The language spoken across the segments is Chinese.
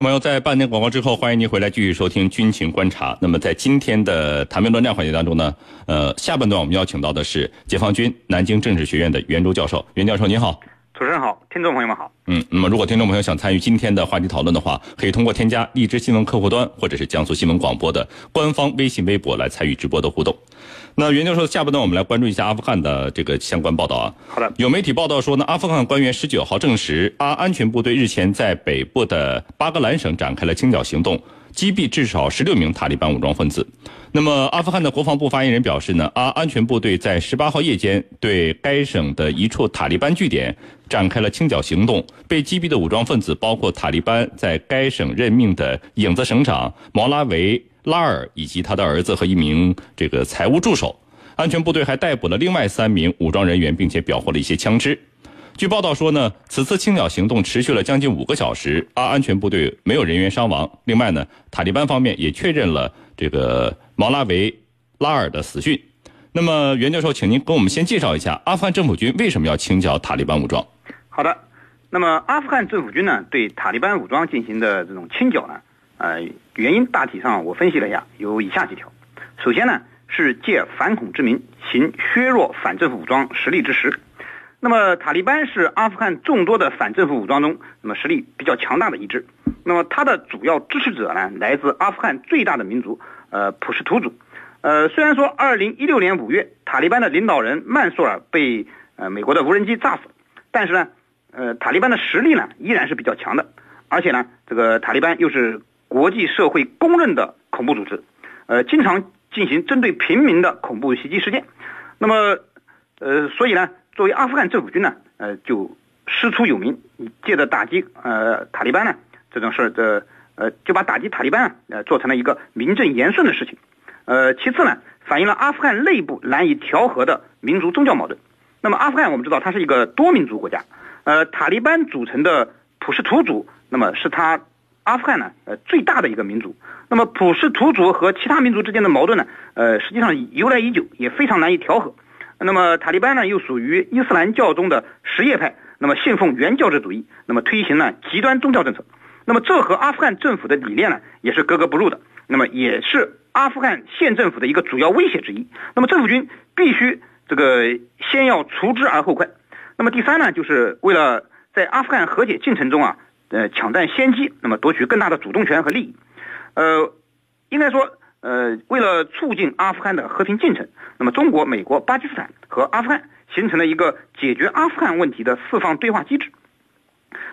朋友，在半年广告之后，欢迎您回来继续收听军情观察。那么，在今天的谈兵论战环节当中呢，呃，下半段我们邀请到的是解放军南京政治学院的袁周教授。袁教授您好，主持人好，听众朋友们好。嗯，那么如果听众朋友想参与今天的话题讨论的话，可以通过添加荔枝新闻客户端或者是江苏新闻广播的官方微信、微博来参与直播的互动。那袁教授，下半段我们来关注一下阿富汗的这个相关报道啊。好的，有媒体报道说呢，阿富汗官员十九号证实，阿安全部队日前在北部的巴格兰省展开了清剿行动，击毙至少十六名塔利班武装分子。那么，阿富汗的国防部发言人表示呢，阿安全部队在十八号夜间对该省的一处塔利班据点展开了清剿行动，被击毙的武装分子包括塔利班在该省任命的影子省长毛拉维。拉尔以及他的儿子和一名这个财务助手，安全部队还逮捕了另外三名武装人员，并且缴获了一些枪支。据报道说呢，此次清剿行动持续了将近五个小时，阿安全部队没有人员伤亡。另外呢，塔利班方面也确认了这个毛拉维拉尔的死讯。那么，袁教授，请您跟我们先介绍一下阿富汗政府军为什么要清剿塔利班武装？好的，那么阿富汗政府军呢，对塔利班武装进行的这种清剿呢？呃，原因大体上我分析了一下，有以下几条。首先呢，是借反恐之名行削弱反政府武装实力之实。那么塔利班是阿富汗众多的反政府武装中，那么实力比较强大的一支。那么它的主要支持者呢，来自阿富汗最大的民族，呃，普什图族。呃，虽然说2016年5月，塔利班的领导人曼苏尔被呃美国的无人机炸死，但是呢，呃，塔利班的实力呢依然是比较强的，而且呢，这个塔利班又是。国际社会公认的恐怖组织，呃，经常进行针对平民的恐怖袭击事件。那么，呃，所以呢，作为阿富汗政府军呢，呃，就师出有名，借着打击呃塔利班呢这种事儿的，呃，就把打击塔利班啊，呃，做成了一个名正言顺的事情。呃，其次呢，反映了阿富汗内部难以调和的民族宗教矛盾。那么，阿富汗我们知道它是一个多民族国家，呃，塔利班组成的普什图族，那么是它。阿富汗呢，呃，最大的一个民族。那么普什图族和其他民族之间的矛盾呢，呃，实际上由来已久，也非常难以调和。那么塔利班呢，又属于伊斯兰教中的什叶派，那么信奉原教旨主义，那么推行了极端宗教政策。那么这和阿富汗政府的理念呢，也是格格不入的。那么也是阿富汗县政府的一个主要威胁之一。那么政府军必须这个先要除之而后快。那么第三呢，就是为了在阿富汗和解进程中啊。呃，抢占先机，那么夺取更大的主动权和利益，呃，应该说，呃，为了促进阿富汗的和平进程，那么中国、美国、巴基斯坦和阿富汗形成了一个解决阿富汗问题的四方对话机制。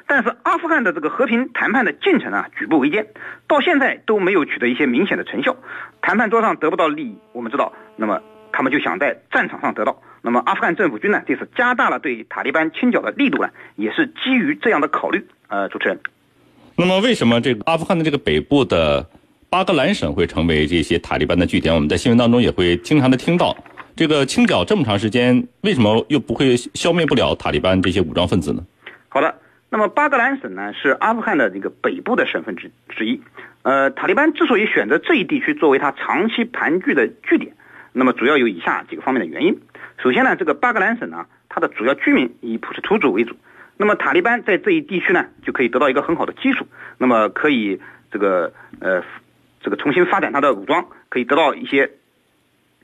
但是阿富汗的这个和平谈判的进程啊，举步维艰，到现在都没有取得一些明显的成效。谈判桌上得不到利益，我们知道，那么他们就想在战场上得到。那么阿富汗政府军呢，这次加大了对塔利班清剿的力度呢，也是基于这样的考虑。呃，主持人，那么为什么这个阿富汗的这个北部的巴格兰省会成为这些塔利班的据点？我们在新闻当中也会经常的听到，这个清剿这么长时间，为什么又不会消灭不了塔利班这些武装分子呢？好的，那么巴格兰省呢是阿富汗的这个北部的省份之之一。呃，塔利班之所以选择这一地区作为他长期盘踞的据点，那么主要有以下几个方面的原因。首先呢，这个巴格兰省呢，它的主要居民以普什图族为主。那么塔利班在这一地区呢，就可以得到一个很好的基础，那么可以这个呃这个重新发展他的武装，可以得到一些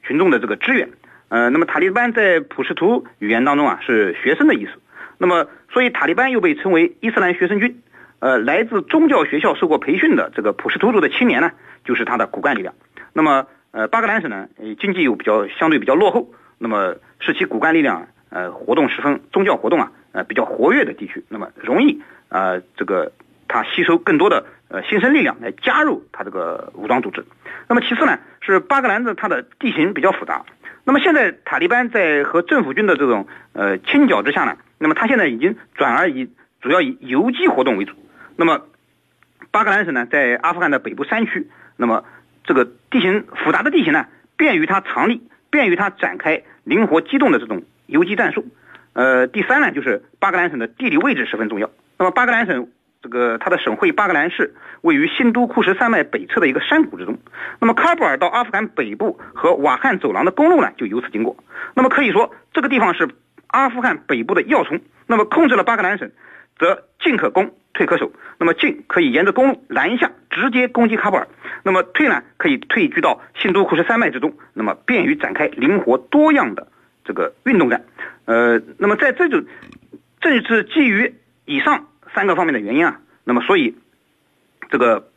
群众的这个支援。呃，那么塔利班在普什图语言当中啊是学生的意思，那么所以塔利班又被称为伊斯兰学生军。呃，来自宗教学校受过培训的这个普什图族的青年呢，就是他的骨干力量。那么呃巴格兰省呢，经济又比较相对比较落后，那么是其骨干力量呃活动十分宗教活动啊。呃，比较活跃的地区，那么容易呃，这个它吸收更多的呃新生力量来加入它这个武装组织。那么其次呢，是巴格兰的它的地形比较复杂。那么现在塔利班在和政府军的这种呃清剿之下呢，那么它现在已经转而以主要以游击活动为主。那么巴格兰省呢，在阿富汗的北部山区，那么这个地形复杂的地形呢，便于它藏匿，便于它展开灵活机动的这种游击战术。呃，第三呢，就是巴格兰省的地理位置十分重要。那么巴格兰省这个它的省会巴格兰市位于新都库什山脉北侧的一个山谷之中。那么喀布尔到阿富汗北部和瓦罕走廊的公路呢，就由此经过。那么可以说，这个地方是阿富汗北部的要冲。那么控制了巴格兰省，则进可攻，退。可守。那么进可以沿着公路南下直接攻击喀布尔，那么退呢可以退居到新都库什山脉之中，那么便于展开灵活多样的这个运动战。呃，那么在这种正是基于以上三个方面的原因啊，那么所以这个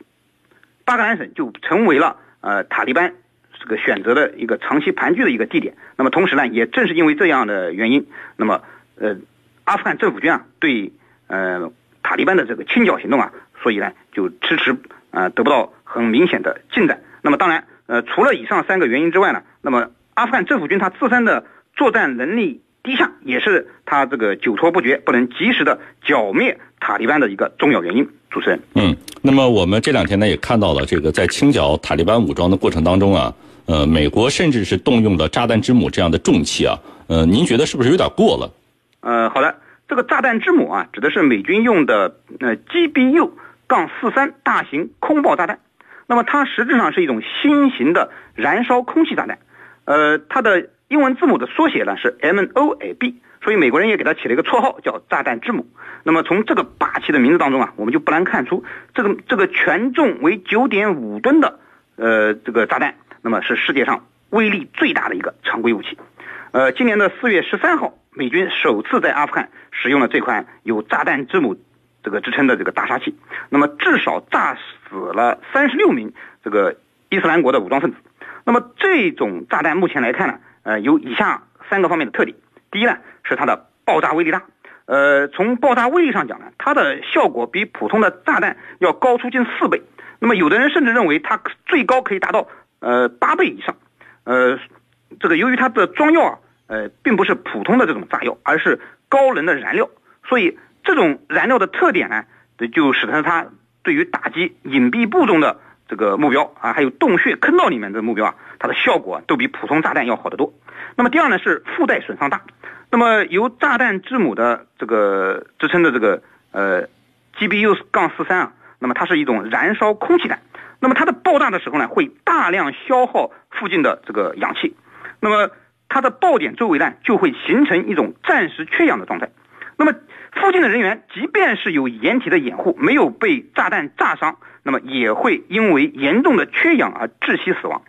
巴格兰省就成为了呃塔利班这个选择的一个长期盘踞的一个地点。那么同时呢，也正是因为这样的原因，那么呃阿富汗政府军啊对呃。塔利班的这个清剿行动啊，所以呢就迟迟呃得不到很明显的进展。那么当然，呃除了以上三个原因之外呢，那么阿富汗政府军它自身的作战能力低下，也是它这个久拖不决、不能及时的剿灭塔利班的一个重要原因。主持人，嗯，那么我们这两天呢也看到了这个在清剿塔利班武装的过程当中啊，呃，美国甚至是动用了炸弹之母这样的重器啊，呃，您觉得是不是有点过了？呃，好的。这个炸弹之母啊，指的是美军用的呃 GBU 杠四三大型空爆炸弹。那么它实质上是一种新型的燃烧空气炸弹。呃，它的英文字母的缩写呢是 MOAB，所以美国人也给它起了一个绰号叫炸弹之母。那么从这个霸气的名字当中啊，我们就不难看出，这个这个全重为九点五吨的呃这个炸弹，那么是世界上威力最大的一个常规武器。呃，今年的四月十三号。美军首次在阿富汗使用了这款有“炸弹之母”这个之称的这个大杀器，那么至少炸死了三十六名这个伊斯兰国的武装分子。那么这种炸弹目前来看呢，呃，有以下三个方面的特点：第一呢，是它的爆炸威力大。呃，从爆炸威力上讲呢，它的效果比普通的炸弹要高出近四倍。那么有的人甚至认为它最高可以达到呃八倍以上。呃，这个由于它的装药啊。呃，并不是普通的这种炸药，而是高能的燃料。所以这种燃料的特点呢，就使得它对于打击隐蔽部中的这个目标啊，还有洞穴坑道里面的目标啊，它的效果都比普通炸弹要好得多。那么第二呢，是附带损伤大。那么由炸弹之母的这个支撑的这个呃 GBU 杠四三啊，那么它是一种燃烧空气弹。那么它的爆炸的时候呢，会大量消耗附近的这个氧气。那么它的爆点周围呢，就会形成一种暂时缺氧的状态。那么附近的人员，即便是有掩体的掩护，没有被炸弹炸伤，那么也会因为严重的缺氧而窒息死亡。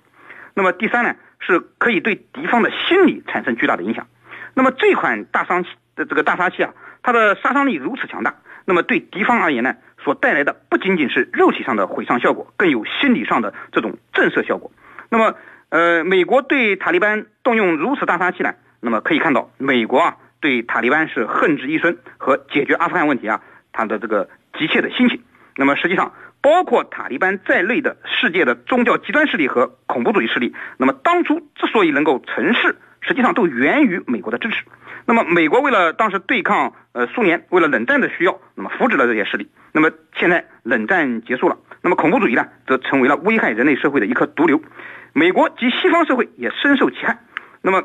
那么第三呢，是可以对敌方的心理产生巨大的影响。那么这款大杀器的这个大杀器啊，它的杀伤力如此强大，那么对敌方而言呢，所带来的不仅仅是肉体上的毁伤效果，更有心理上的这种震慑效果。那么。呃，美国对塔利班动用如此大杀器呢？那么可以看到，美国啊对塔利班是恨之一深和解决阿富汗问题啊，他的这个急切的心情。那么实际上，包括塔利班在内的世界的宗教极端势力和恐怖主义势力，那么当初之所以能够成事，实际上都源于美国的支持。那么美国为了当时对抗呃苏联，为了冷战的需要，那么扶持了这些势力。那么现在冷战结束了，那么恐怖主义呢，则成为了危害人类社会的一颗毒瘤。美国及西方社会也深受其害。那么，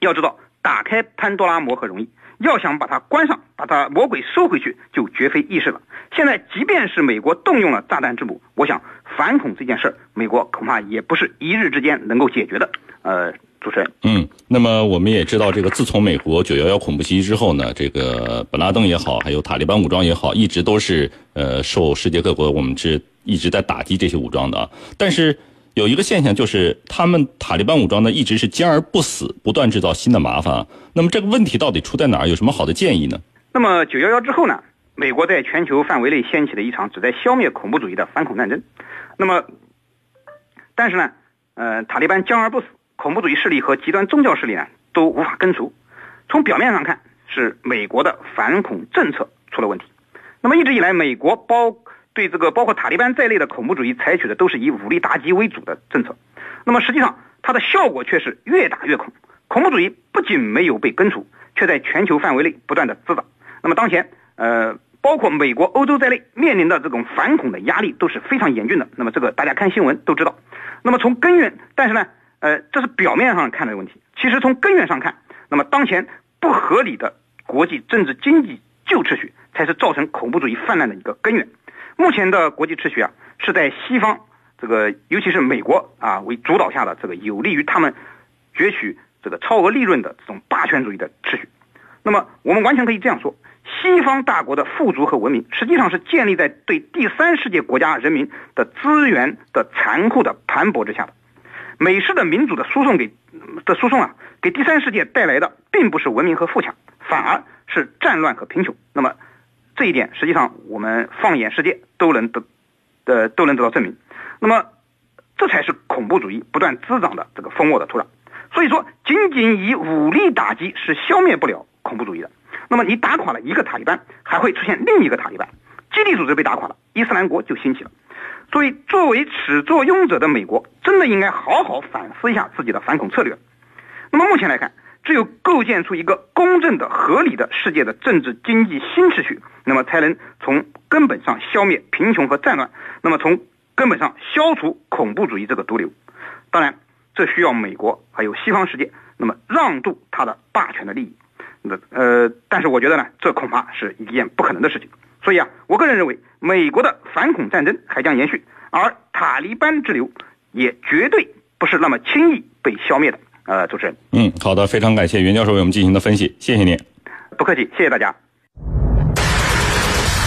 要知道，打开潘多拉魔盒容易，要想把它关上，把它魔鬼收回去，就绝非易事了。现在，即便是美国动用了炸弹之母，我想反恐这件事儿，美国恐怕也不是一日之间能够解决的。呃，主持人，嗯，那么我们也知道，这个自从美国九幺幺恐怖袭击之后呢，这个本拉登也好，还有塔利班武装也好，一直都是呃受世界各国我们是一直在打击这些武装的啊，但是。有一个现象就是，他们塔利班武装呢一直是坚而不死，不断制造新的麻烦。那么这个问题到底出在哪儿？有什么好的建议呢？那么九幺幺之后呢，美国在全球范围内掀起了一场旨在消灭恐怖主义的反恐战争。那么，但是呢，呃，塔利班僵而不死，恐怖主义势力和极端宗教势力呢都无法根除。从表面上看，是美国的反恐政策出了问题。那么一直以来，美国包。对这个包括塔利班在内的恐怖主义采取的都是以武力打击为主的政策，那么实际上它的效果却是越打越恐。恐怖主义不仅没有被根除，却在全球范围内不断的滋长。那么当前，呃，包括美国、欧洲在内面临的这种反恐的压力都是非常严峻的。那么这个大家看新闻都知道。那么从根源，但是呢，呃，这是表面上看的问题。其实从根源上看，那么当前不合理的国际政治经济旧秩序才是造成恐怖主义泛滥的一个根源。目前的国际秩序啊，是在西方这个，尤其是美国啊为主导下的这个有利于他们攫取这个超额利润的这种霸权主义的秩序。那么，我们完全可以这样说：西方大国的富足和文明，实际上是建立在对第三世界国家人民的资源的残酷的盘剥之下的。美式的民主的输送给的输送啊，给第三世界带来的并不是文明和富强，反而是战乱和贫穷。那么这一点，实际上我们放眼世界都能得呃都能得到证明。那么这才是恐怖主义不断滋长的这个蜂窝的土壤。所以说，仅仅以武力打击是消灭不了恐怖主义的。那么你打垮了一个塔利班，还会出现另一个塔利班，基地组织被打垮了，伊斯兰国就兴起了。所以，作为始作俑者的美国，真的应该好好反思一下自己的反恐策略。那么目前来看，只有构建出一个公正的、合理的世界的政治经济新秩序，那么才能从根本上消灭贫穷和战乱，那么从根本上消除恐怖主义这个毒瘤。当然。这需要美国还有西方世界，那么让渡他的霸权的利益。那呃，但是我觉得呢，这恐怕是一件不可能的事情。所以啊，我个人认为，美国的反恐战争还将延续，而塔利班之流也绝对不是那么轻易被消灭的。呃，主持人，嗯，好的，非常感谢袁教授为我们进行的分析，谢谢您。不客气，谢谢大家。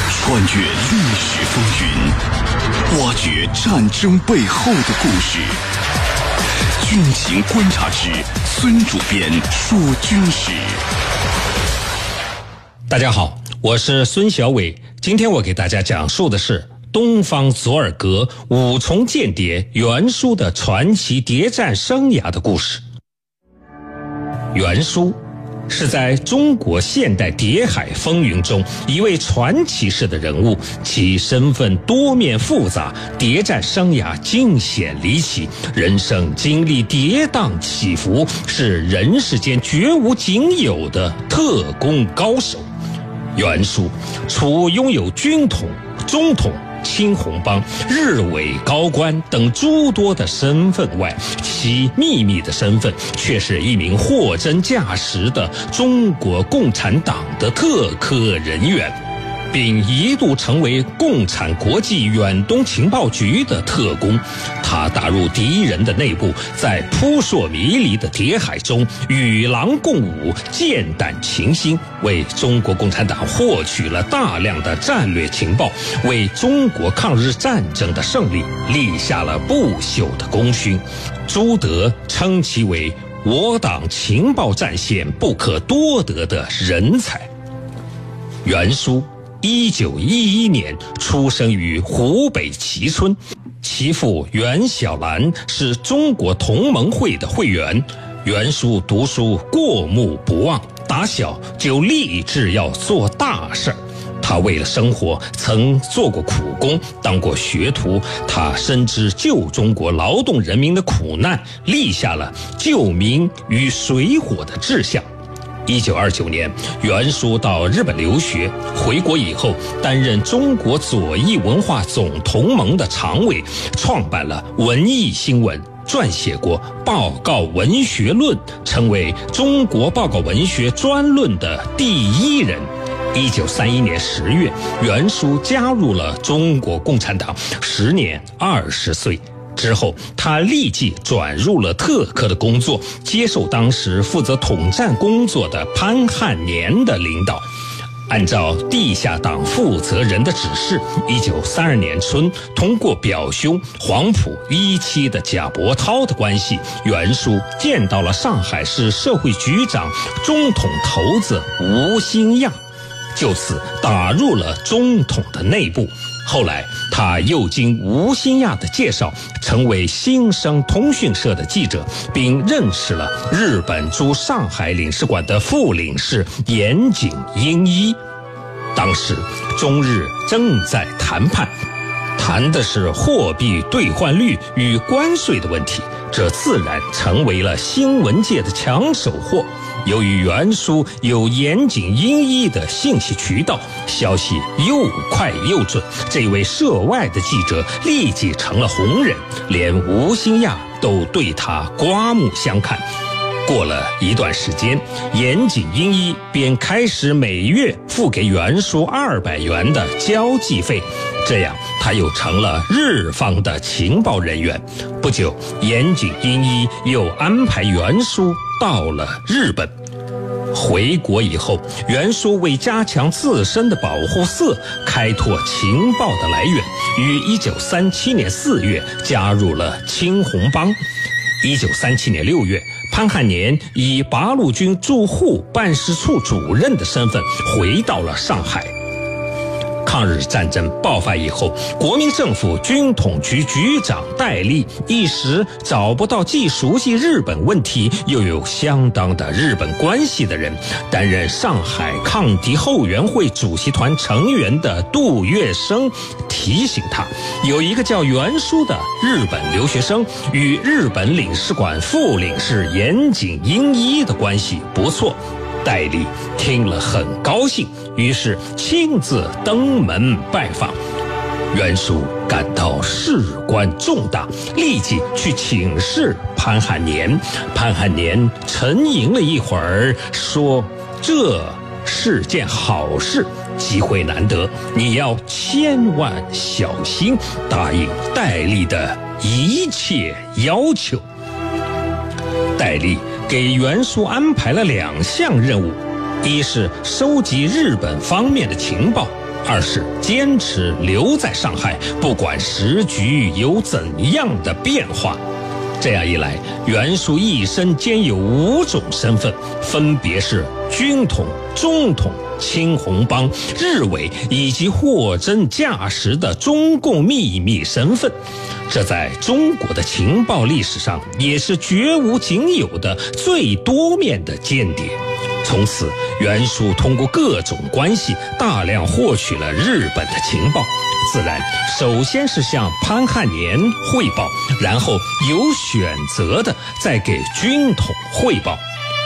穿越历史风云，挖掘战争背后的故事。军情观察之孙主编说军事。大家好，我是孙小伟。今天我给大家讲述的是东方佐尔格五重间谍袁叔的传奇谍战生涯的故事。袁叔。是在中国现代谍海风云中一位传奇式的人物，其身份多面复杂，谍战生涯尽显离奇，人生经历跌宕起伏，是人世间绝无仅有的特工高手。袁术除拥有军统、中统。青红帮、日伪高官等诸多的身份外，其秘密的身份却是一名货真价实的中国共产党的特科人员。并一度成为共产国际远东情报局的特工，他打入敌人的内部，在扑朔迷离的谍海中与狼共舞，剑胆齐心，为中国共产党获取了大量的战略情报，为中国抗日战争的胜利立下了不朽的功勋。朱德称其为我党情报战线不可多得的人才。袁书。一九一一年出生于湖北蕲春，其父袁小兰是中国同盟会的会员。袁叔读书过目不忘，打小就立志要做大事儿。他为了生活，曾做过苦工，当过学徒。他深知救中国劳动人民的苦难，立下了救民于水火的志向。一九二九年，袁叔到日本留学，回国以后担任中国左翼文化总同盟的常委，创办了《文艺新闻》，撰写过《报告文学论》，成为中国报告文学专论的第一人。一九三一年十月，袁叔加入了中国共产党，时年二十岁。之后，他立即转入了特科的工作，接受当时负责统战工作的潘汉年的领导。按照地下党负责人的指示，一九三二年春，通过表兄黄埔一期的贾伯涛的关系，袁叔见到了上海市社会局长、中统头子吴兴亚，就此打入了中统的内部。后来，他又经吴新亚的介绍，成为新生通讯社的记者，并认识了日本驻上海领事馆的副领事岩井英一。当时，中日正在谈判，谈的是货币兑换率与关税的问题，这自然成为了新闻界的抢手货。由于袁叔有严谨英一的信息渠道，消息又快又准，这位涉外的记者立即成了红人，连吴兴亚都对他刮目相看。过了一段时间，严谨英一便开始每月付给袁叔二百元的交际费，这样他又成了日方的情报人员。不久，岩井英一又安排袁叔。到了日本，回国以后，袁术为加强自身的保护色，开拓情报的来源，于1937年4月加入了青红帮。1937年6月，潘汉年以八路军驻沪办事处主任的身份回到了上海。抗日战争爆发以后，国民政府军统局局长戴笠一时找不到既熟悉日本问题又有相当的日本关系的人担任上海抗敌后援会主席团成员的杜月笙提醒他，有一个叫袁书的日本留学生与日本领事馆副领事岩井英一的关系不错。戴笠听了很高兴，于是亲自登门拜访。袁术感到事关重大，立即去请示潘汉年。潘汉年沉吟了一会儿，说：“这是件好事，机会难得，你要千万小心，答应戴笠的一切要求。”戴笠。给袁术安排了两项任务，一是收集日本方面的情报，二是坚持留在上海，不管时局有怎样的变化。这样一来，袁术一生兼有五种身份，分别是军统、中统、青红帮、日伪以及货真价实的中共秘密身份。这在中国的情报历史上也是绝无仅有的最多面的间谍。从此，袁术通过各种关系大量获取了日本的情报，自然首先是向潘汉年汇报，然后有选择的再给军统汇报。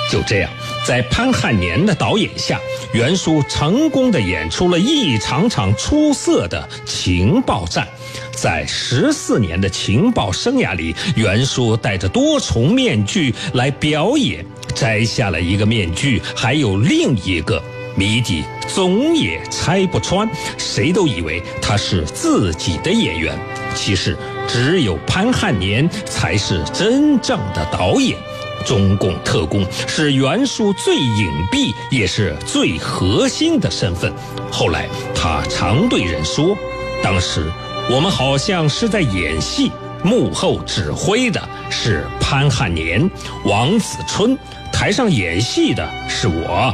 就这样，在潘汉年的导演下，袁术成功的演出了一场场出色的情报战。在十四年的情报生涯里，袁术戴着多重面具来表演，摘下了一个面具，还有另一个谜底总也拆不穿，谁都以为他是自己的演员，其实只有潘汉年才是真正的导演。中共特工是袁术最隐蔽也是最核心的身份。后来他常对人说，当时。我们好像是在演戏，幕后指挥的是潘汉年、王子春，台上演戏的是我。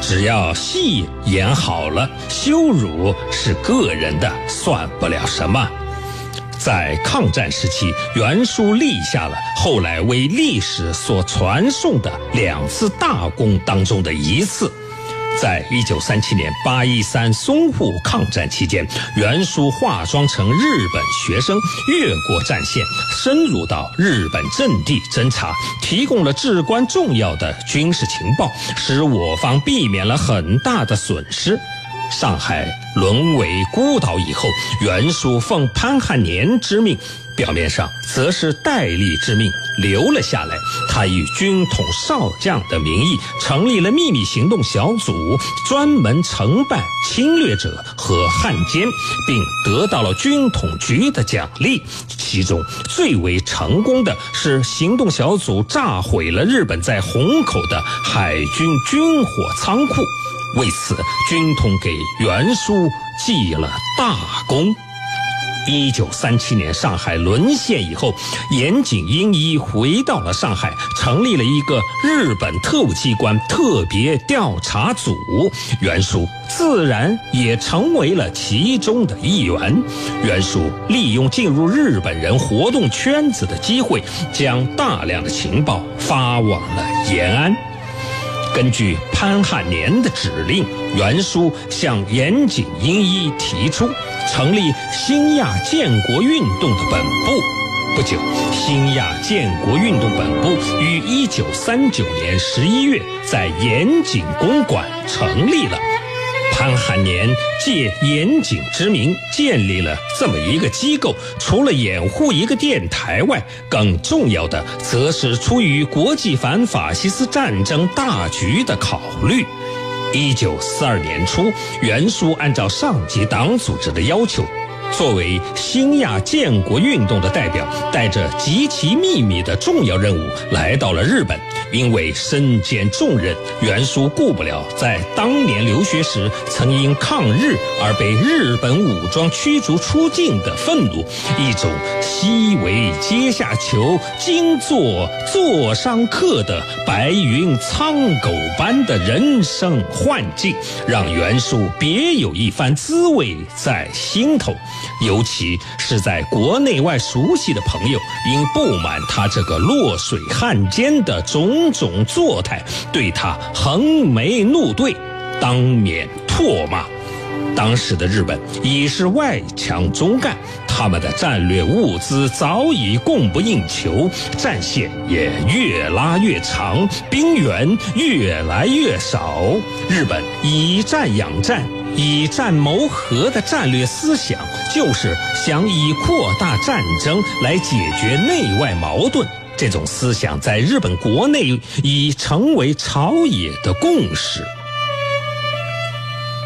只要戏演好了，羞辱是个人的，算不了什么。在抗战时期，袁术立下了后来为历史所传颂的两次大功当中的一次。在一九三七年八一三淞沪抗战期间，袁术化妆成日本学生，越过战线，深入到日本阵地侦察，提供了至关重要的军事情报，使我方避免了很大的损失。上海沦为孤岛以后，袁术奉潘汉年之命。表面上则是戴笠之命留了下来，他以军统少将的名义成立了秘密行动小组，专门承办侵略者和汉奸，并得到了军统局的奖励。其中最为成功的是行动小组炸毁了日本在虹口的海军军火仓库，为此军统给袁术记了大功。一九三七年上海沦陷以后，岩井英一回到了上海，成立了一个日本特务机关特别调查组，袁术自然也成为了其中的一员。袁术利用进入日本人活动圈子的机会，将大量的情报发往了延安。根据潘汉年的指令，袁书向岩井英一提出。成立新亚建国运动的本部。不久，新亚建国运动本部于一九三九年十一月在严井公馆成立了。潘汉年借严井之名建立了这么一个机构，除了掩护一个电台外，更重要的则是出于国际反法西斯战争大局的考虑。一九四二年初，袁术按照上级党组织的要求，作为新亚建国运动的代表，带着极其秘密的重要任务，来到了日本，因为身兼重任，袁术顾不了在当年留学时曾因抗日而被日本武装驱逐出境的愤怒，一种西为阶下囚，精坐座上客的白云苍狗般的人生幻境，让袁术别有一番滋味在心头。尤其是在国内外熟悉的朋友，因不满他这个落水汉奸的种种作态，对他横眉怒对，当面唾骂。当时的日本已是外强中干，他们的战略物资早已供不应求，战线也越拉越长，兵源越来越少。日本以战养战。以战谋和的战略思想，就是想以扩大战争来解决内外矛盾。这种思想在日本国内已成为朝野的共识。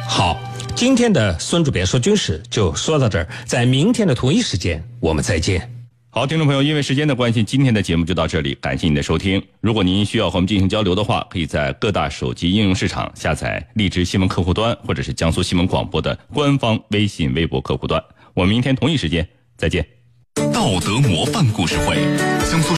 好，今天的孙主编说军事就说到这儿，在明天的同一时间我们再见。好，听众朋友，因为时间的关系，今天的节目就到这里，感谢您的收听。如果您需要和我们进行交流的话，可以在各大手机应用市场下载荔枝新闻客户端，或者是江苏新闻广播的官方微信、微博客户端。我们明天同一时间再见。道德模范故事会，江苏。